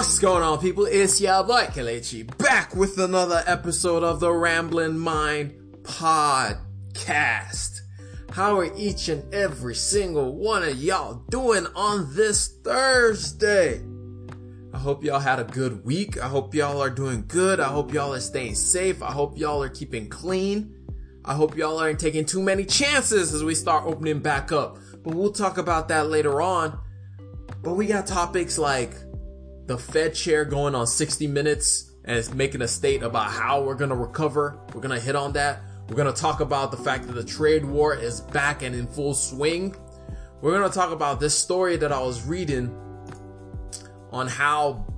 What's going on, people? It's your boy Kelechi back with another episode of the Ramblin' Mind podcast. How are each and every single one of y'all doing on this Thursday? I hope y'all had a good week. I hope y'all are doing good. I hope y'all are staying safe. I hope y'all are keeping clean. I hope y'all aren't taking too many chances as we start opening back up. But we'll talk about that later on. But we got topics like the Fed chair going on 60 minutes and making a state about how we're going to recover. We're going to hit on that. We're going to talk about the fact that the trade war is back and in full swing. We're going to talk about this story that I was reading on how,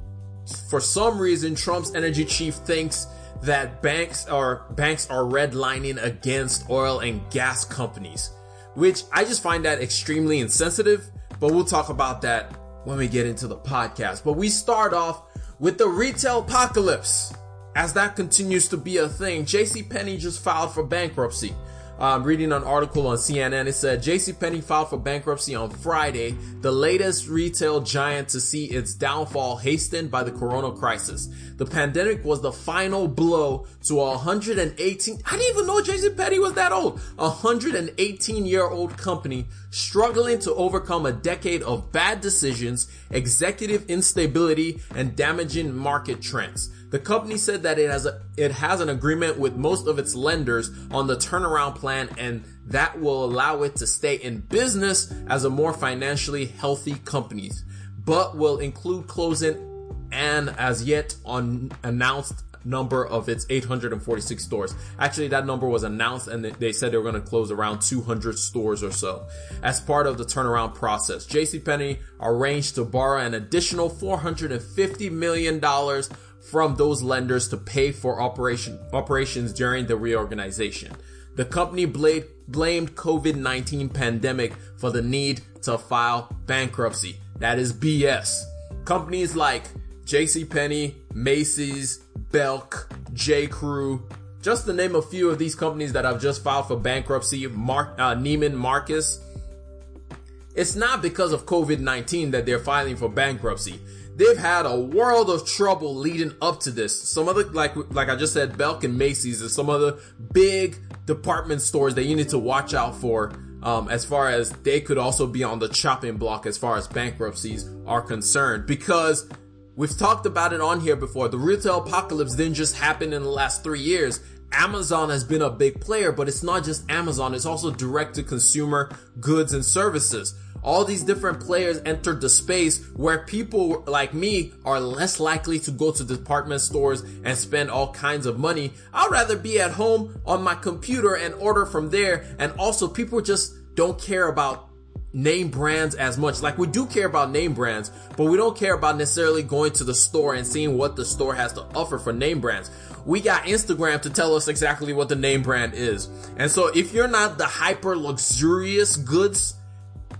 for some reason, Trump's energy chief thinks that banks are banks are redlining against oil and gas companies, which I just find that extremely insensitive. But we'll talk about that when we get into the podcast. But we start off with the retail apocalypse. As that continues to be a thing, JC Penney just filed for bankruptcy. Um, reading an article on CNN, it said J.C. Penney filed for bankruptcy on Friday, the latest retail giant to see its downfall hastened by the corona crisis. The pandemic was the final blow to a 118, I didn't even know J.C. Penney was that old, a 118 year old company struggling to overcome a decade of bad decisions, executive instability, and damaging market trends. The company said that it has a, it has an agreement with most of its lenders on the turnaround plan and that will allow it to stay in business as a more financially healthy company, but will include closing an as yet unannounced number of its 846 stores. Actually, that number was announced and they said they were going to close around 200 stores or so as part of the turnaround process. JCPenney arranged to borrow an additional $450 million from those lenders to pay for operation, operations during the reorganization. The company blamed, blamed COVID-19 pandemic for the need to file bankruptcy. That is BS. Companies like JCPenney, Macy's, Belk, J. Crew, just to name a few of these companies that have just filed for bankruptcy, Mark, uh, Neiman Marcus. It's not because of COVID-19 that they're filing for bankruptcy they've had a world of trouble leading up to this. Some other, like, like I just said, Belk and Macy's and some other big department stores that you need to watch out for. Um, as far as they could also be on the chopping block as far as bankruptcies are concerned because we've talked about it on here before. The retail apocalypse didn't just happen in the last three years. Amazon has been a big player, but it's not just Amazon. It's also direct to consumer goods and services all these different players entered the space where people like me are less likely to go to department stores and spend all kinds of money. I'd rather be at home on my computer and order from there. And also people just don't care about name brands as much. Like we do care about name brands, but we don't care about necessarily going to the store and seeing what the store has to offer for name brands. We got Instagram to tell us exactly what the name brand is. And so if you're not the hyper luxurious goods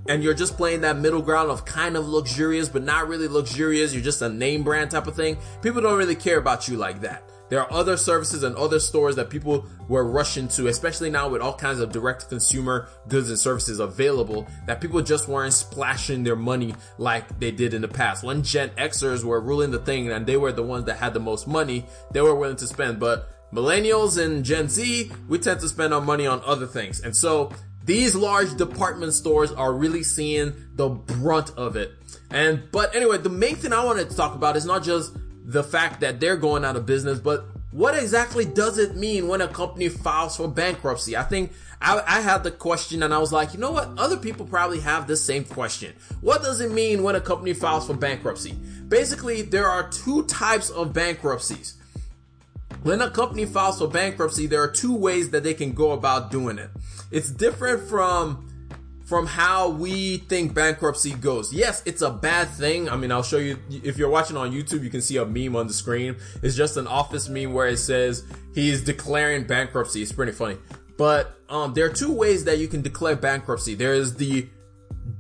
and you're just playing that middle ground of kind of luxurious, but not really luxurious. You're just a name brand type of thing. People don't really care about you like that. There are other services and other stores that people were rushing to, especially now with all kinds of direct consumer goods and services available that people just weren't splashing their money like they did in the past. When Gen Xers were ruling the thing and they were the ones that had the most money, they were willing to spend. But millennials and Gen Z, we tend to spend our money on other things. And so these large department stores are really seeing the brunt of it. And, but anyway, the main thing I wanted to talk about is not just the fact that they're going out of business, but what exactly does it mean when a company files for bankruptcy? I think I, I, had the question and I was like, you know what? Other people probably have the same question. What does it mean when a company files for bankruptcy? Basically, there are two types of bankruptcies. When a company files for bankruptcy, there are two ways that they can go about doing it. It's different from from how we think bankruptcy goes. Yes, it's a bad thing. I mean, I'll show you if you're watching on YouTube, you can see a meme on the screen. It's just an office meme where it says he's declaring bankruptcy. It's pretty funny. But um, there are two ways that you can declare bankruptcy. There is the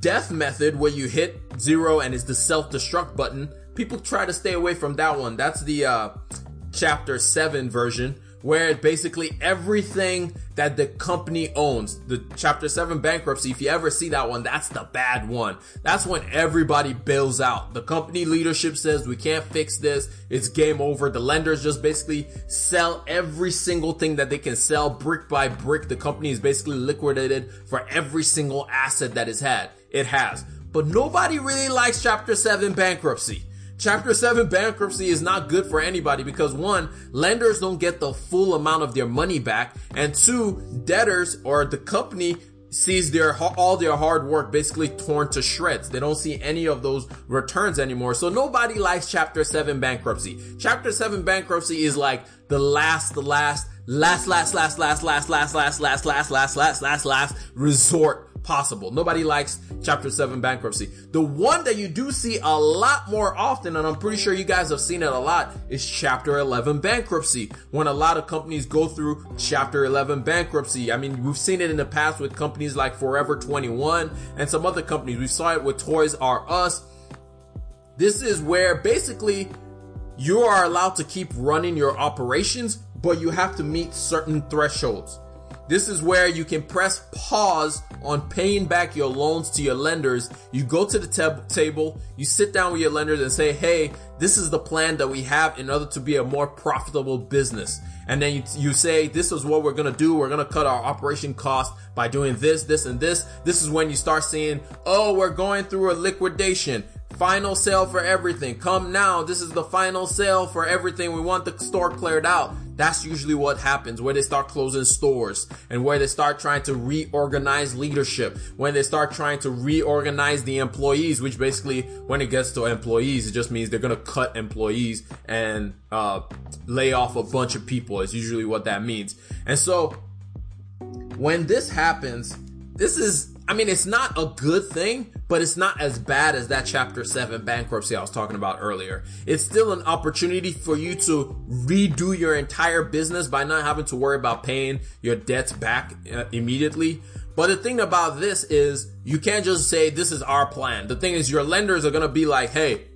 death method where you hit zero and it's the self-destruct button. People try to stay away from that one. That's the uh, chapter 7 version where basically everything that the company owns, the chapter 7 bankruptcy, if you ever see that one, that's the bad one. That's when everybody bails out. The company leadership says we can't fix this. It's game over. The lenders just basically sell every single thing that they can sell brick by brick. The company is basically liquidated for every single asset that it's had. It has. But nobody really likes chapter 7 bankruptcy. Chapter 7 bankruptcy is not good for anybody because one, lenders don't get the full amount of their money back, and two, debtors or the company sees their all their hard work basically torn to shreds. They don't see any of those returns anymore. So nobody likes chapter 7 bankruptcy. Chapter 7 bankruptcy is like the last the last last last last last last last last last last last last last last resort possible. Nobody likes chapter 7 bankruptcy. The one that you do see a lot more often, and I'm pretty sure you guys have seen it a lot, is chapter 11 bankruptcy. When a lot of companies go through chapter 11 bankruptcy. I mean, we've seen it in the past with companies like Forever 21 and some other companies. We saw it with Toys R Us. This is where basically you are allowed to keep running your operations, but you have to meet certain thresholds. This is where you can press pause on paying back your loans to your lenders. You go to the tab- table, you sit down with your lenders and say, Hey, this is the plan that we have in order to be a more profitable business. And then you, you say, this is what we're going to do. We're going to cut our operation cost by doing this, this, and this. This is when you start seeing, oh, we're going through a liquidation. Final sale for everything. Come now. This is the final sale for everything. We want the store cleared out. That's usually what happens where they start closing stores and where they start trying to reorganize leadership, when they start trying to reorganize the employees, which basically when it gets to employees, it just means they're going to cut employees and, uh, lay off a bunch of people is usually what that means. And so when this happens, this is I mean, it's not a good thing, but it's not as bad as that chapter 7 bankruptcy I was talking about earlier. It's still an opportunity for you to redo your entire business by not having to worry about paying your debts back uh, immediately. But the thing about this is you can't just say this is our plan. The thing is your lenders are going to be like, "Hey,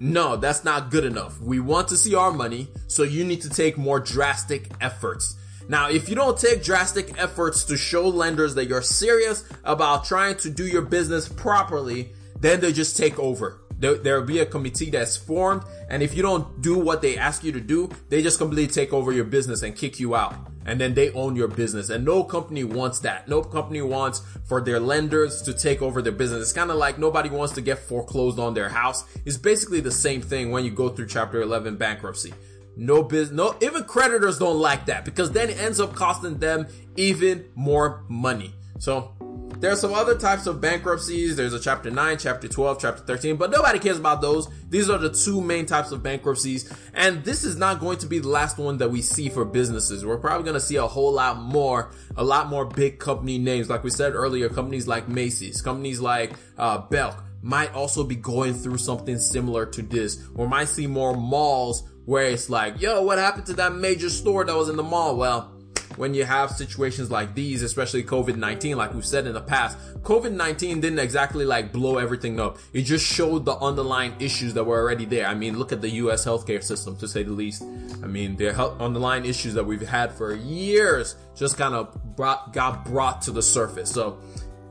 no, that's not good enough. We want to see our money, so you need to take more drastic efforts." Now, if you don't take drastic efforts to show lenders that you're serious about trying to do your business properly, then they just take over. There, will be a committee that's formed, and if you don't do what they ask you to do, they just completely take over your business and kick you out. And then they own your business. And no company wants that. No company wants for their lenders to take over their business. It's kind of like nobody wants to get foreclosed on their house. It's basically the same thing when you go through chapter 11 bankruptcy. No business, no, even creditors don't like that because then it ends up costing them even more money. So there are some other types of bankruptcies. There's a chapter 9, chapter 12, chapter 13, but nobody cares about those. These are the two main types of bankruptcies. And this is not going to be the last one that we see for businesses. We're probably going to see a whole lot more, a lot more big company names. Like we said earlier, companies like Macy's, companies like, uh, Belk might also be going through something similar to this, or might see more malls where it's like, yo, what happened to that major store that was in the mall? Well, when you have situations like these, especially COVID-19, like we've said in the past, COVID-19 didn't exactly like blow everything up. It just showed the underlying issues that were already there. I mean, look at the US healthcare system to say the least. I mean, the underlying issues that we've had for years just kind of brought, got brought to the surface. So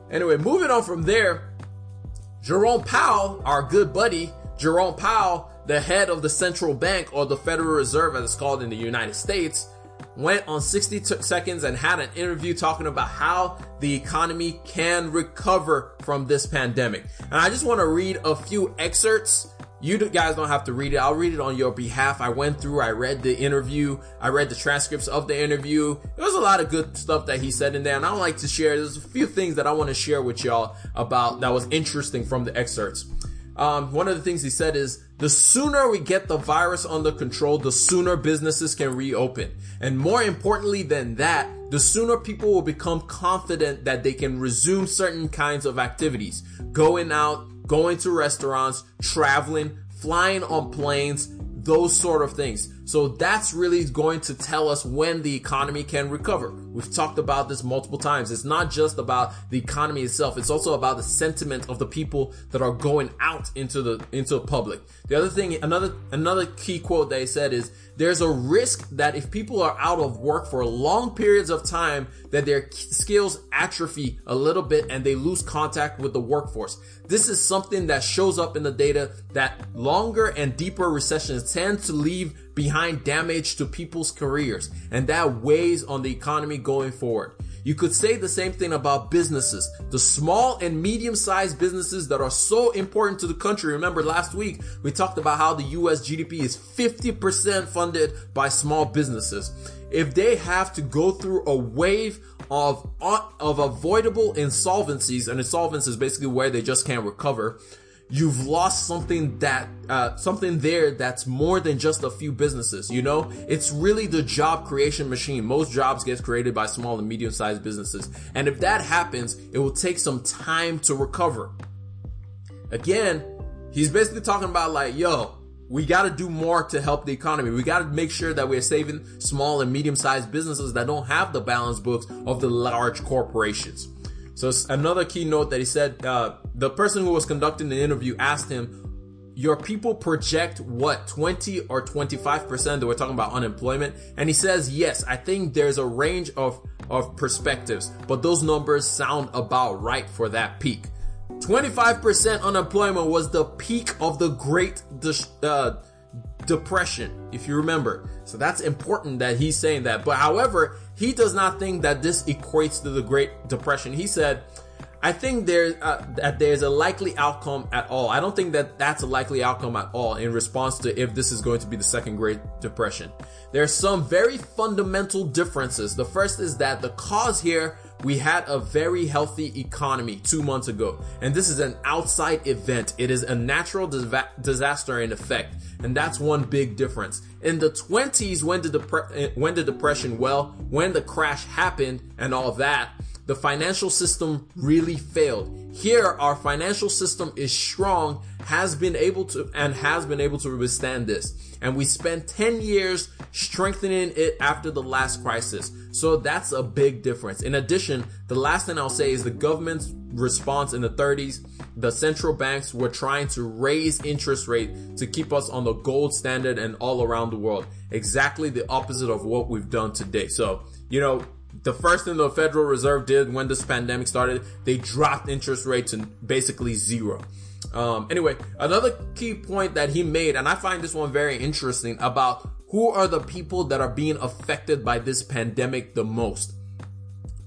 anyway, moving on from there, Jerome Powell, our good buddy, Jerome Powell, the head of the central bank or the Federal Reserve as it's called in the United States, went on 60 t- seconds and had an interview talking about how the economy can recover from this pandemic. And I just want to read a few excerpts. You guys don't have to read it. I'll read it on your behalf. I went through, I read the interview, I read the transcripts of the interview. There was a lot of good stuff that he said in there, and I like to share. There's a few things that I want to share with y'all about that was interesting from the excerpts. Um, one of the things he said is the sooner we get the virus under control, the sooner businesses can reopen. And more importantly than that, the sooner people will become confident that they can resume certain kinds of activities. Going out, going to restaurants, traveling, flying on planes, those sort of things. So that's really going to tell us when the economy can recover. We've talked about this multiple times. It's not just about the economy itself. It's also about the sentiment of the people that are going out into the, into the public. The other thing, another, another key quote they said is, there's a risk that if people are out of work for long periods of time, that their skills atrophy a little bit and they lose contact with the workforce. This is something that shows up in the data that longer and deeper recessions tend to leave behind damage to people's careers and that weighs on the economy going forward. You could say the same thing about businesses. The small and medium sized businesses that are so important to the country. Remember last week we talked about how the US GDP is 50% funded by small businesses. If they have to go through a wave of, of avoidable insolvencies, and insolvency is basically where they just can't recover, you've lost something that uh, something there that's more than just a few businesses you know it's really the job creation machine most jobs get created by small and medium sized businesses and if that happens it will take some time to recover again he's basically talking about like yo we got to do more to help the economy. We got to make sure that we're saving small and medium sized businesses that don't have the balance books of the large corporations. So another key note that he said, uh, the person who was conducting the interview asked him, your people project what 20 or 25 percent? That we're talking about unemployment. And he says yes i think there's a range of of perspectives but those numbers sound about right for that peak. 25% unemployment was the peak of the great uh, depression if you remember. So that's important that he's saying that. But however he does not think that this equates to the great depression he said I think there's uh, that there's a likely outcome at all. I don't think that that's a likely outcome at all in response to if this is going to be the second Great Depression. There are some very fundamental differences. The first is that the cause here we had a very healthy economy two months ago, and this is an outside event. It is a natural disaster in effect, and that's one big difference. In the 20s, when the depre- eh, when the depression, well, when the crash happened and all that, the financial system really failed. Here, our financial system is strong, has been able to, and has been able to withstand this. And we spent 10 years strengthening it after the last crisis. So that's a big difference. In addition, the last thing I'll say is the government's response in the 30s, the central banks were trying to raise interest rate to keep us on the gold standard and all around the world. Exactly the opposite of what we've done today. So, you know, the first thing the Federal Reserve did when this pandemic started, they dropped interest rates to basically zero. Um, anyway, another key point that he made, and I find this one very interesting about who are the people that are being affected by this pandemic the most.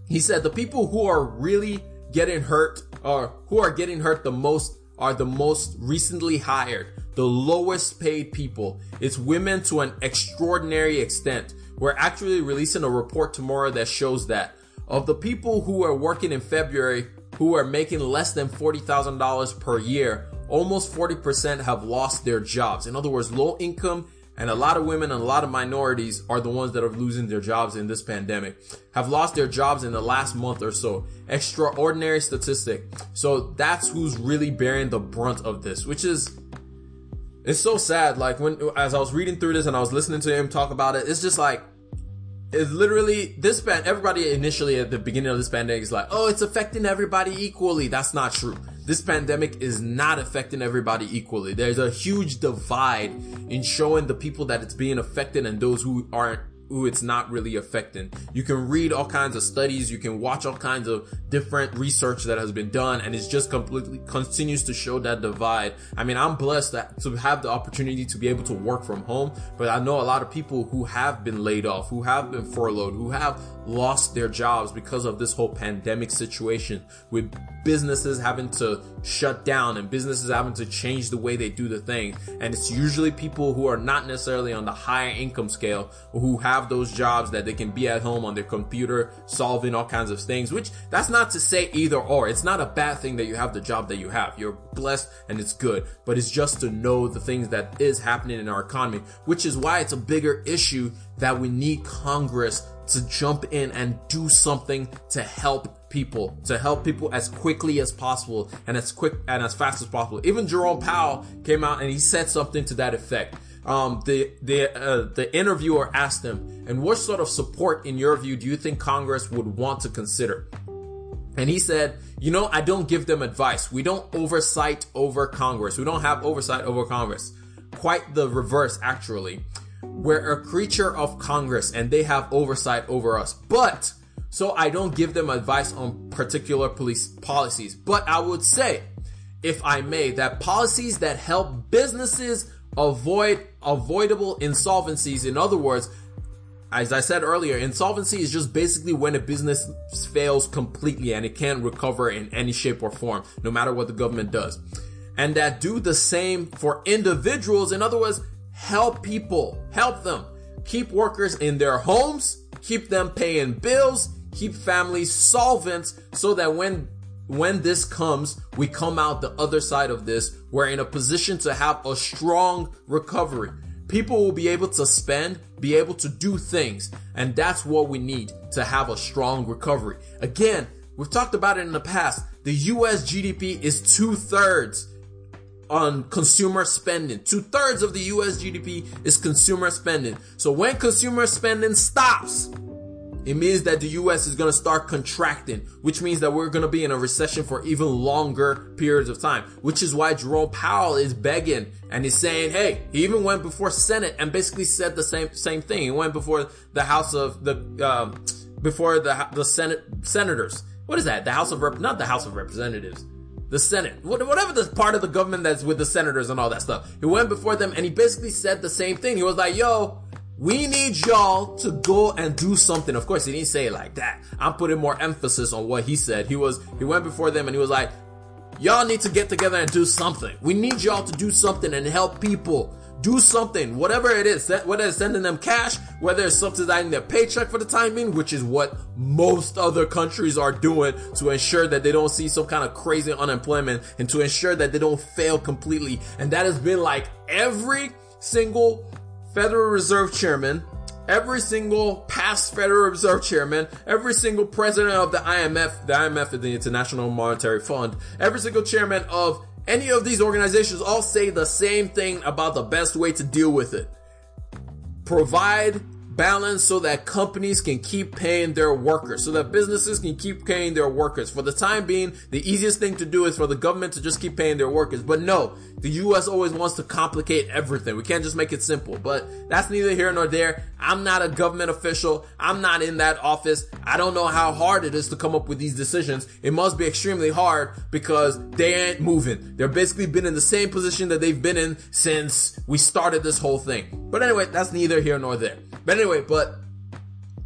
He said the people who are really getting hurt or who are getting hurt the most are the most recently hired, the lowest paid people. It's women to an extraordinary extent. We're actually releasing a report tomorrow that shows that of the people who are working in February who are making less than $40,000 per year, almost 40% have lost their jobs. In other words, low income and a lot of women and a lot of minorities are the ones that are losing their jobs in this pandemic, have lost their jobs in the last month or so. Extraordinary statistic. So that's who's really bearing the brunt of this, which is it's so sad. Like when, as I was reading through this and I was listening to him talk about it, it's just like, it's literally this band. Everybody initially at the beginning of this pandemic is like, oh, it's affecting everybody equally. That's not true. This pandemic is not affecting everybody equally. There's a huge divide in showing the people that it's being affected and those who aren't it's not really affecting. You can read all kinds of studies, you can watch all kinds of different research that has been done, and it's just completely continues to show that divide. I mean, I'm blessed that, to have the opportunity to be able to work from home, but I know a lot of people who have been laid off, who have been furloughed, who have lost their jobs because of this whole pandemic situation with businesses having to shut down and businesses having to change the way they do the thing. And it's usually people who are not necessarily on the higher income scale who have those jobs that they can be at home on their computer solving all kinds of things, which that's not to say either or. It's not a bad thing that you have the job that you have. You're blessed and it's good, but it's just to know the things that is happening in our economy, which is why it's a bigger issue that we need Congress to jump in and do something to help people, to help people as quickly as possible and as quick and as fast as possible. Even Jerome Powell came out and he said something to that effect. um, the the uh, the interviewer asked him, "And what sort of support, in your view, do you think Congress would want to consider?" And he said, "You know, I don't give them advice. We don't oversight over Congress. We don't have oversight over Congress. Quite the reverse, actually. We're a creature of Congress, and they have oversight over us. But." So I don't give them advice on particular police policies, but I would say, if I may, that policies that help businesses avoid avoidable insolvencies. In other words, as I said earlier, insolvency is just basically when a business fails completely and it can't recover in any shape or form, no matter what the government does. And that do the same for individuals. In other words, help people, help them, keep workers in their homes, keep them paying bills, keep families solvent so that when when this comes, we come out the other side of this. We're in a position to have a strong recovery. People will be able to spend, be able to do things. And that's what we need to have a strong recovery. Again, we've talked about it in the past. The US GDP is two thirds on consumer spending. Two thirds of the US GDP is consumer spending. So when consumer spending stops, it means that the US is going to start contracting, which means that we're going to be in a recession for even longer periods of time, which is why Jerome Powell is begging and he's saying, Hey, he even went before Senate and basically said the same, same thing. He went before the House of the, um, before the, the Senate, senators. What is that? The House of Rep, not the House of Representatives the Senate, whatever the part of the government that's with the senators and all that stuff. He went before them and he basically said the same thing. He was like, yo, we need y'all to go and do something. Of course, he didn't say it like that. I'm putting more emphasis on what he said. He was, he went before them and he was like, y'all need to get together and do something. We need y'all to do something and help people. Do something, whatever it is, whether it's sending them cash, whether it's subsidizing their paycheck for the time being, which is what most other countries are doing to ensure that they don't see some kind of crazy unemployment and to ensure that they don't fail completely. And that has been like every single Federal Reserve Chairman, every single past Federal Reserve Chairman, every single president of the IMF, the IMF is the International Monetary Fund, every single chairman of any of these organizations all say the same thing about the best way to deal with it. Provide balance so that companies can keep paying their workers, so that businesses can keep paying their workers. For the time being, the easiest thing to do is for the government to just keep paying their workers. But no, the US always wants to complicate everything. We can't just make it simple. But that's neither here nor there. I'm not a government official. I'm not in that office. I don't know how hard it is to come up with these decisions. It must be extremely hard because they ain't moving. They're basically been in the same position that they've been in since we started this whole thing. But anyway, that's neither here nor there. But anyway, but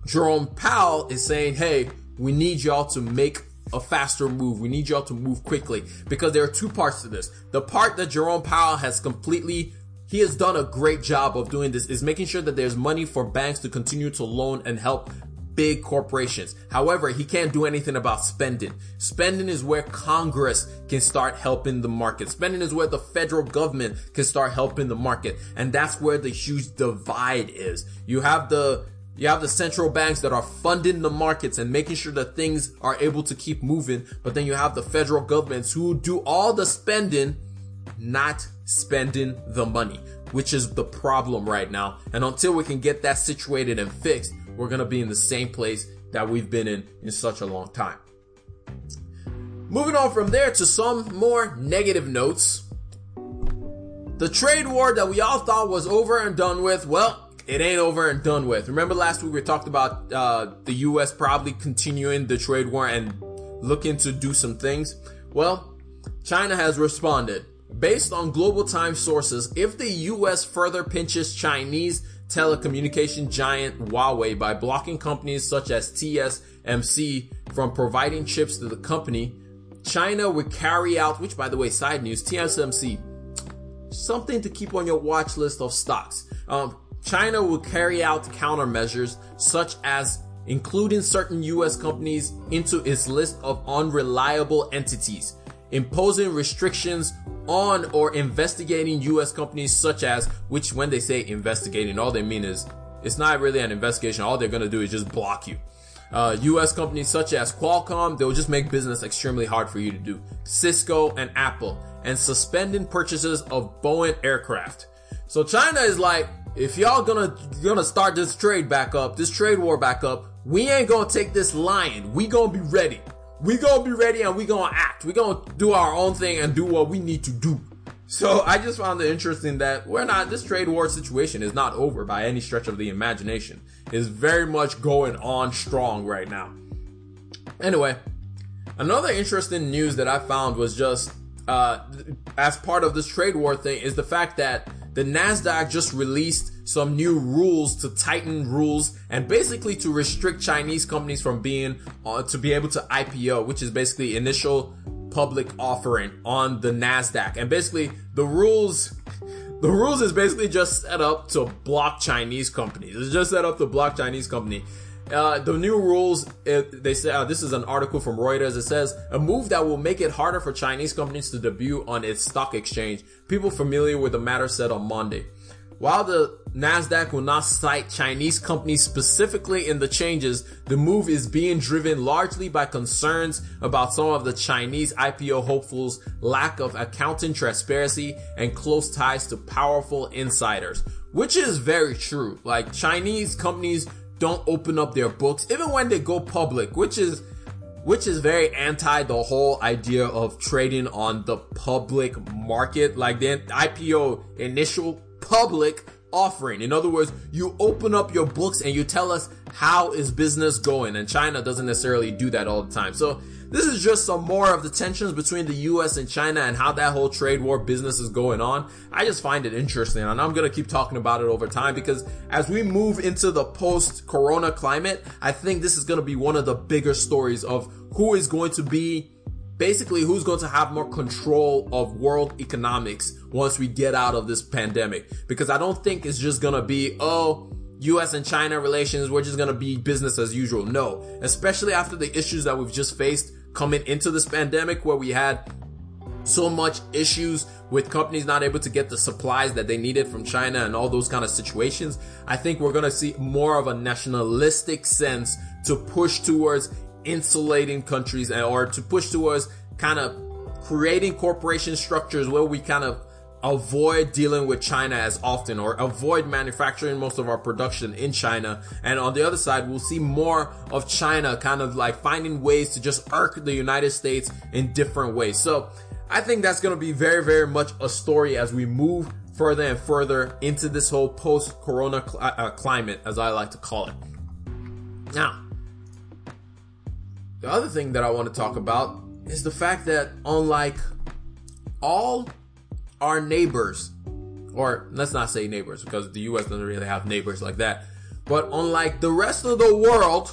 Jerome Powell is saying, hey, we need y'all to make a faster move. We need y'all to move quickly because there are two parts to this. The part that Jerome Powell has completely he has done a great job of doing this is making sure that there's money for banks to continue to loan and help big corporations. However, he can't do anything about spending. Spending is where Congress can start helping the market. Spending is where the federal government can start helping the market. And that's where the huge divide is. You have the you have the central banks that are funding the markets and making sure that things are able to keep moving. But then you have the federal governments who do all the spending, not spending the money, which is the problem right now. And until we can get that situated and fixed, we're going to be in the same place that we've been in in such a long time. Moving on from there to some more negative notes. The trade war that we all thought was over and done with, well, it ain't over and done with. Remember last week we talked about uh, the U.S. probably continuing the trade war and looking to do some things? Well, China has responded. Based on Global Times sources, if the US further pinches Chinese telecommunication giant Huawei by blocking companies such as TSMC from providing chips to the company, China would carry out, which by the way, side news, TSMC, something to keep on your watch list of stocks. Um, China will carry out countermeasures such as including certain US companies into its list of unreliable entities, imposing restrictions on or investigating US companies such as, which when they say investigating, all they mean is it's not really an investigation. All they're going to do is just block you. Uh, US companies such as Qualcomm, they'll just make business extremely hard for you to do. Cisco and Apple, and suspending purchases of Boeing aircraft. So China is like, if y'all gonna gonna start this trade back up, this trade war back up, we ain't gonna take this lion. We gonna be ready. We gonna be ready and we gonna act. We gonna do our own thing and do what we need to do. So I just found it interesting that we're not, this trade war situation is not over by any stretch of the imagination. It's very much going on strong right now. Anyway, another interesting news that I found was just, uh, as part of this trade war thing is the fact that the NASDAQ just released some new rules to tighten rules and basically to restrict Chinese companies from being, uh, to be able to IPO, which is basically initial public offering on the NASDAQ. And basically the rules, the rules is basically just set up to block Chinese companies. It's just set up to block Chinese company. Uh, the new rules, it, they say, uh, this is an article from Reuters. It says a move that will make it harder for Chinese companies to debut on its stock exchange. People familiar with the matter said on Monday. While the NASDAQ will not cite Chinese companies specifically in the changes, the move is being driven largely by concerns about some of the Chinese IPO hopefuls' lack of accounting transparency and close ties to powerful insiders. Which is very true. Like Chinese companies don't open up their books even when they go public, which is which is very anti the whole idea of trading on the public market. Like the IPO initial public offering. In other words, you open up your books and you tell us how is business going. And China doesn't necessarily do that all the time. So this is just some more of the tensions between the US and China and how that whole trade war business is going on. I just find it interesting and I'm to keep talking about it over time because as we move into the post corona climate, I think this is to be one of the bigger stories of who is going to be basically who's going to have more control of world economics once we get out of this pandemic. Because I don't think it's just gonna be, oh, US and China relations, we're just gonna be business as usual. No, especially after the issues that we've just faced coming into this pandemic where we had so much issues with companies not able to get the supplies that they needed from China and all those kind of situations. I think we're going to see more of a nationalistic sense to push towards insulating countries or to push towards kind of creating corporation structures where we kind of avoid dealing with China as often or avoid manufacturing most of our production in China. And on the other side, we'll see more of China kind of like finding ways to just irk the United States in different ways. So I think that's going to be very, very much a story as we move further and further into this whole post corona cl- uh, climate, as I like to call it. Now, the other thing that I want to talk about is the fact that unlike all our neighbors, or let's not say neighbors because the US doesn't really have neighbors like that, but unlike the rest of the world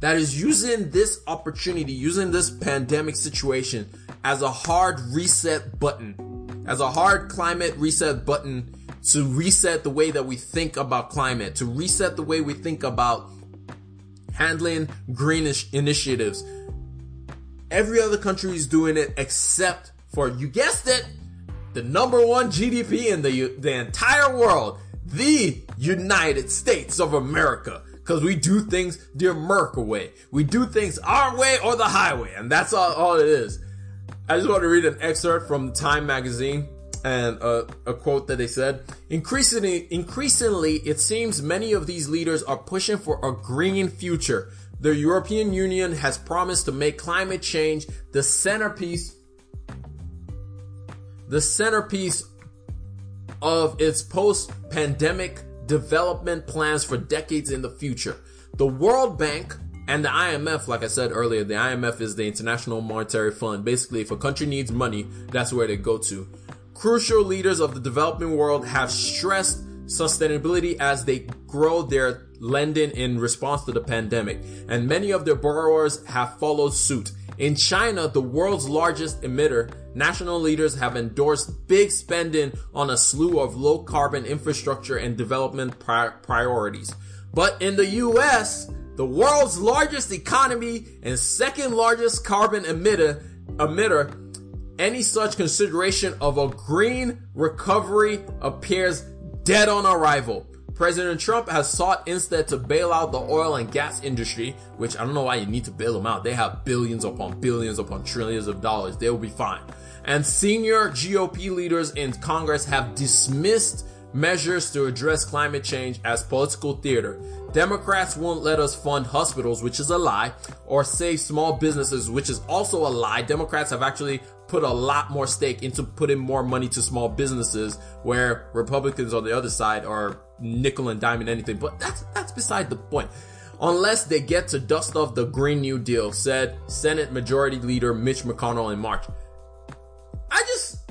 that is using this opportunity, using this pandemic situation as a hard reset button, as a hard climate reset button to reset the way that we think about climate, to reset the way we think about handling greenish initiatives. Every other country is doing it except for, you guessed it, the number one GDP in the, the entire world, the United States of America. Cause we do things the America way. We do things our way or the highway. And that's all, all it is. I just want to read an excerpt from Time magazine and a, a, quote that they said increasingly increasingly it seems many of these leaders are pushing for a green future the european union has promised to make climate change the centerpiece the centerpiece of its post-pandemic development plans for decades in the future the world bank and the IMF, like I said earlier, the IMF is the International Monetary Fund. Basically, if a country needs money, that's where they go to. Crucial leaders of the developing world have stressed sustainability as they grow their lending in response to the pandemic, and many of their borrowers have followed suit. In China, the world's largest emitter, national leaders have endorsed big spending on a slew of low carbon infrastructure and development pri- priorities. But in the US, the world's largest economy and second largest carbon emitter, emitter any such consideration of a green recovery appears dead on arrival. President Trump has sought instead to bail out the oil and gas industry, which I don't know why you need to bail them out. They have billions upon billions upon trillions of dollars. They will be fine. And senior GOP leaders in Congress have dismissed measures to address climate change as political theater. Democrats won't let us fund hospitals, which is a lie, or save small businesses, which is also a lie. Democrats have actually put a lot more stake into putting more money to small businesses, where Republicans on the other side are nickel and diamond anything. But that's that's beside the point. Unless they get to dust off the Green New Deal, said Senate Majority Leader Mitch McConnell in March. I just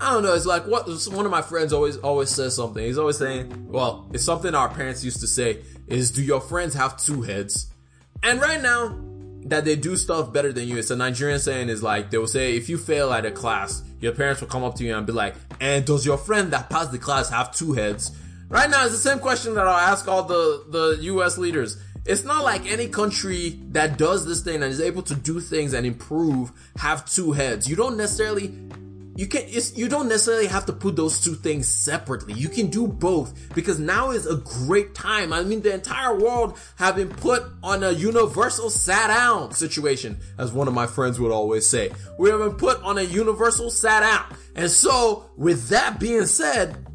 I don't know. It's like what one of my friends always always says something. He's always saying, "Well, it's something our parents used to say is, do your friends have two heads?" And right now, that they do stuff better than you. It's a Nigerian saying is like they will say if you fail at a class, your parents will come up to you and be like, "And does your friend that passed the class have two heads?" Right now, it's the same question that I'll ask all the the U.S. leaders. It's not like any country that does this thing and is able to do things and improve have two heads. You don't necessarily you can you don't necessarily have to put those two things separately. You can do both because now is a great time. I mean, the entire world have been put on a universal sat down situation, as one of my friends would always say. We have been put on a universal sat down. And so, with that being said,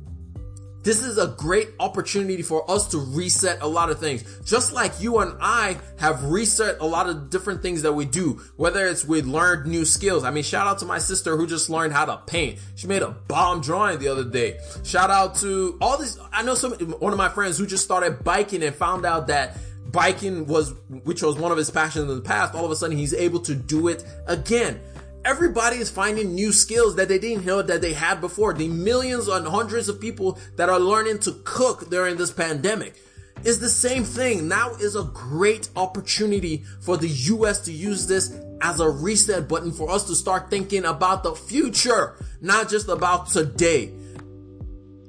this is a great opportunity for us to reset a lot of things. Just like you and I have reset a lot of different things that we do, whether it's we learned new skills. I mean, shout out to my sister who just learned how to paint. She made a bomb drawing the other day. Shout out to all these. I know some, one of my friends who just started biking and found out that biking was, which was one of his passions in the past. All of a sudden he's able to do it again everybody is finding new skills that they didn't know that they had before. The millions and hundreds of people that are learning to cook during this pandemic is the same thing. Now is a great opportunity for the US to use this as a reset button for us to start thinking about the future, not just about today.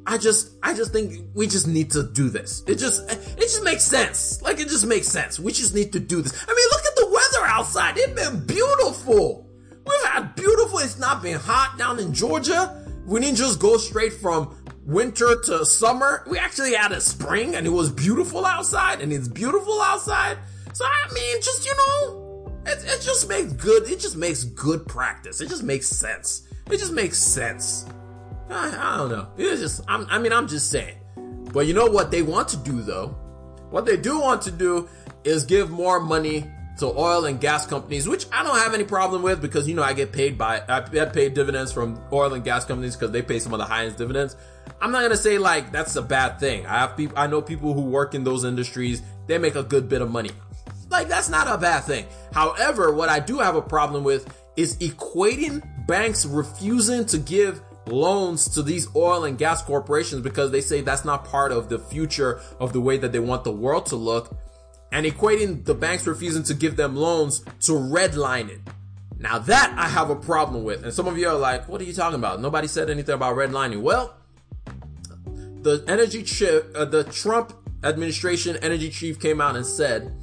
I just, I just think we just need to do this. It just, it just makes sense. Like it just makes sense. We just need to do this. I mean, look at the weather outside. It's been beautiful. Had beautiful, it's not been hot down in Georgia. We didn't just go straight from winter to summer. We actually had a spring and it was beautiful outside and it's beautiful outside. So I mean, just, you know, it, it just makes good, it just makes good practice. It just makes sense. It just makes sense. I, I don't know. It's just, I'm, I mean, I'm just saying. But you know what they want to do though? What they do want to do is give more money to oil and gas companies, which I don't have any problem with because, you know, I get paid by, I get paid dividends from oil and gas companies because they pay some of the highest dividends. I'm not going to say like that's a bad thing. I have people, I know people who work in those industries. They make a good bit of money. Like that's not a bad thing. However, what I do have a problem with is equating banks refusing to give loans to these oil and gas corporations because they say that's not part of the future of the way that they want the world to look and equating the banks refusing to give them loans to redlining. Now that I have a problem with, and some of you are like, what are you talking about? Nobody said anything about redlining. Well, the energy chief, uh, the Trump administration energy chief came out and said,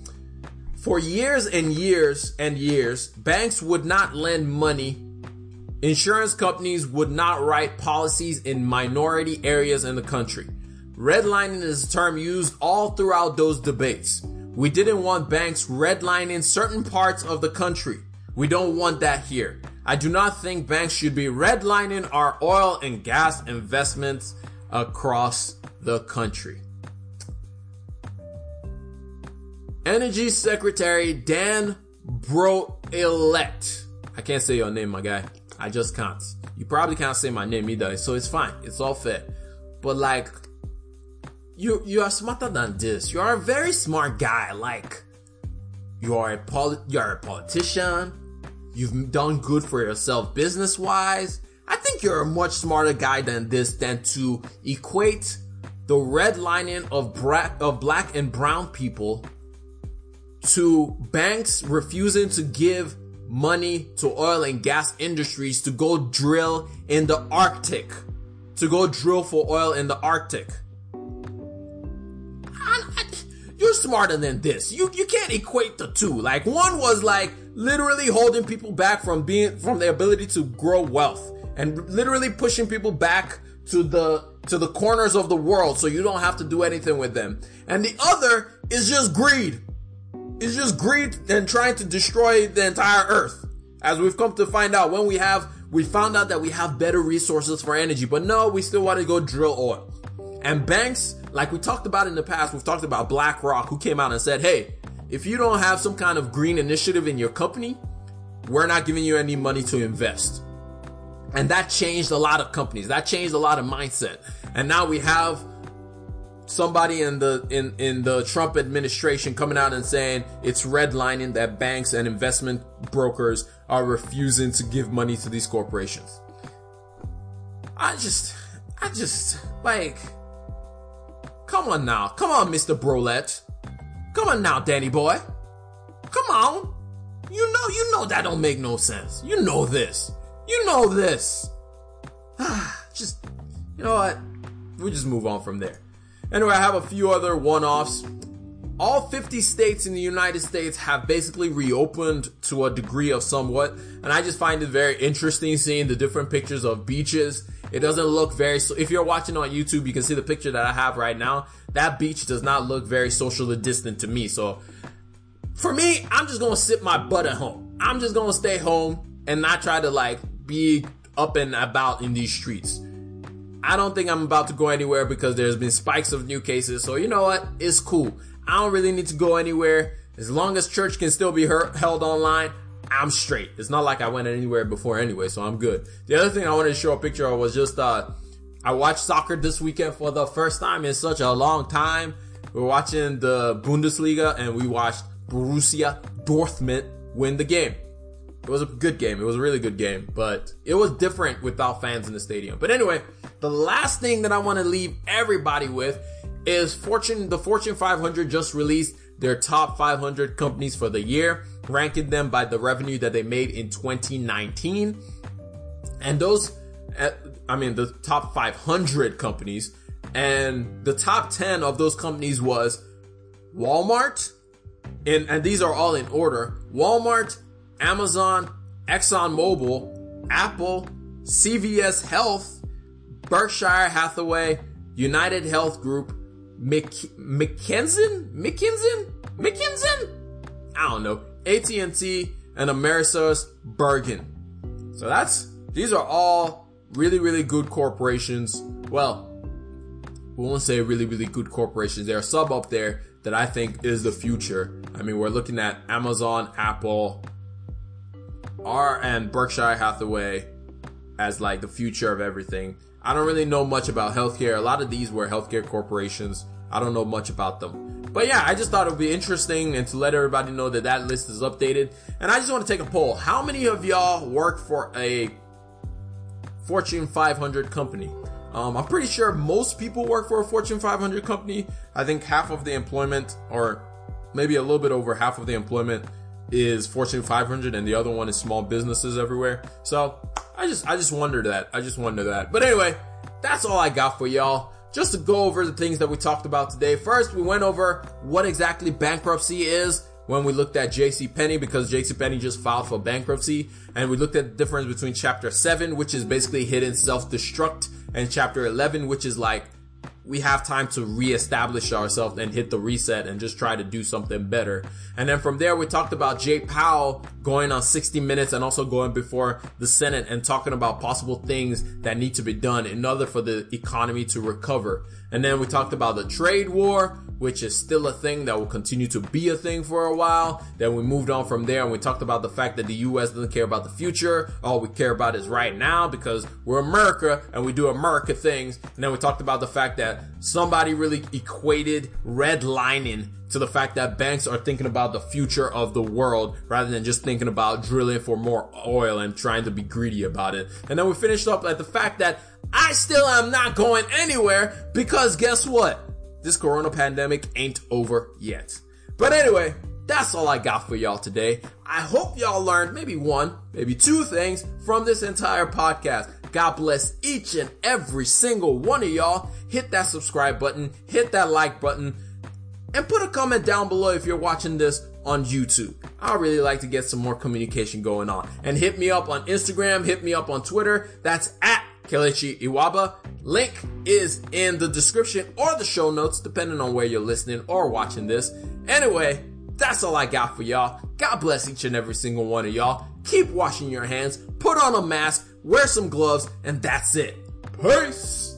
for years and years and years, banks would not lend money. Insurance companies would not write policies in minority areas in the country. Redlining is a term used all throughout those debates. We didn't want banks redlining certain parts of the country. We don't want that here. I do not think banks should be redlining our oil and gas investments across the country. Energy Secretary Dan Brouillette. I can't say your name, my guy. I just can't. You probably can't say my name either, so it's fine. It's all fair. But like, you you are smarter than this. You are a very smart guy. Like you are a poli- you are a politician. You've done good for yourself business wise. I think you're a much smarter guy than this than to equate the redlining of black of black and brown people to banks refusing to give money to oil and gas industries to go drill in the Arctic. To go drill for oil in the Arctic. You're smarter than this. You you can't equate the two. Like one was like literally holding people back from being from their ability to grow wealth and literally pushing people back to the to the corners of the world so you don't have to do anything with them. And the other is just greed. It's just greed and trying to destroy the entire earth. As we've come to find out when we have we found out that we have better resources for energy, but no, we still want to go drill oil. And banks, like we talked about in the past, we've talked about BlackRock who came out and said, "Hey, if you don't have some kind of green initiative in your company, we're not giving you any money to invest." And that changed a lot of companies. That changed a lot of mindset. And now we have somebody in the in in the Trump administration coming out and saying it's redlining that banks and investment brokers are refusing to give money to these corporations. I just I just like come on now. Come on, Mr. Brouillette. Come on now, Danny boy. Come on. You know you know that don't make no sense. You know this. You know this. Ah, just, you know what? We just move on from there. Anyway, I have a few other one-offs. All 50 states in the United States have basically reopened to a degree of somewhat, and I just find it very interesting seeing the different pictures of beaches. It doesn't look very, so if you're watching on YouTube, you can see the picture that I have right now. That beach does not look very socially distant to me. So for me, I'm just gonna sit my butt at home. I'm just gonna stay home and not try to like be up and about in these streets. I don't think I'm about to go anywhere because there's been spikes of new cases. So you know what? It's cool. I don't really need to go anywhere. As long as church can still be held online, I'm straight. It's not like I went anywhere before anyway, so I'm good. The other thing I wanted to show a picture of was just, uh, I watched soccer this weekend for the first time in such a long time. We we're watching the Bundesliga and we watched Borussia Dortmund win the game. It was a good game. It was a really good game, but it was different without fans in the stadium. But anyway, the last thing that I want to leave everybody with is Fortune, the Fortune 500 just released their top 500 companies for the year, ranking them by the revenue that they made in 2019. And those, eh, I mean, the top 500 companies and the top 10 of those companies was Walmart, and, and these are all in order. Walmart, Amazon, ExxonMobil, Apple, CVS Health, Berkshire Hathaway, United Health Group, Mc, McKenzie, McKinsey, McKinsey, I don't know, AT&T, and Amerisource Bergen. So that's, these are all really, really good corporations. Well, we won't say really, really good corporations. There are sub up there that I think is the future. I mean, we're looking at Amazon, Apple, R and Berkshire Hathaway as like the future of everything. I don't really know much about healthcare. A lot of these were healthcare corporations. I don't know much about them. But yeah, I just thought it would be interesting and to let everybody know that that list is updated. And I just want to take a poll. How many of y'all work for a Fortune 500 company? Um, I'm pretty sure most people work for a Fortune 500 company. I think half of the employment, or maybe a little bit over half of the employment, is Fortune 500 and the other one is small businesses everywhere. So I just, I just wonder that. I just wonder that. But anyway, that's all I got for y'all. Just to go over the things that we talked about today. First, we went over what exactly bankruptcy is when we looked at JC Penney because JC Penney just filed for bankruptcy and we looked at the difference between chapter 7 which is basically hidden self-destruct and chapter 11 which is like we have time to reestablish ourselves and hit the reset and just try to do something better. And then from there, we talked about Jay Powell going on 60 minutes and also going before the Senate and talking about possible things that need to be done in order for the economy to recover. And then we talked about the trade war, which is still a thing that will continue to be a thing for a while. Then we moved on from there and we talked about the fact that the US doesn't care about the future. All we care about is right now because we're America and we do America things. And then we talked about the fact somebody really equated redlining to the fact that banks are thinking about the future of the world rather than just thinking about drilling for more oil and trying to be greedy about it. And then we finished up at the fact that I still am not going anywhere because guess what? This corona pandemic ain't over yet. But anyway, that's all I got for y'all today. I hope y'all learned maybe one, maybe two things from this entire podcast. God bless each and every single one of y'all. Hit that subscribe button, hit that like button, and put a comment down below if you're watching this on YouTube. I really like to get some more communication going on. And hit me up on Instagram, hit me up on Twitter. That's at Kelechi Iwaba. Link is in the description or the show notes, depending on where you're listening or watching this. Anyway, that's all I got for y'all. God bless each and every single one of y'all. Keep washing your hands, put on a mask, wear some gloves, and that's it. Peace!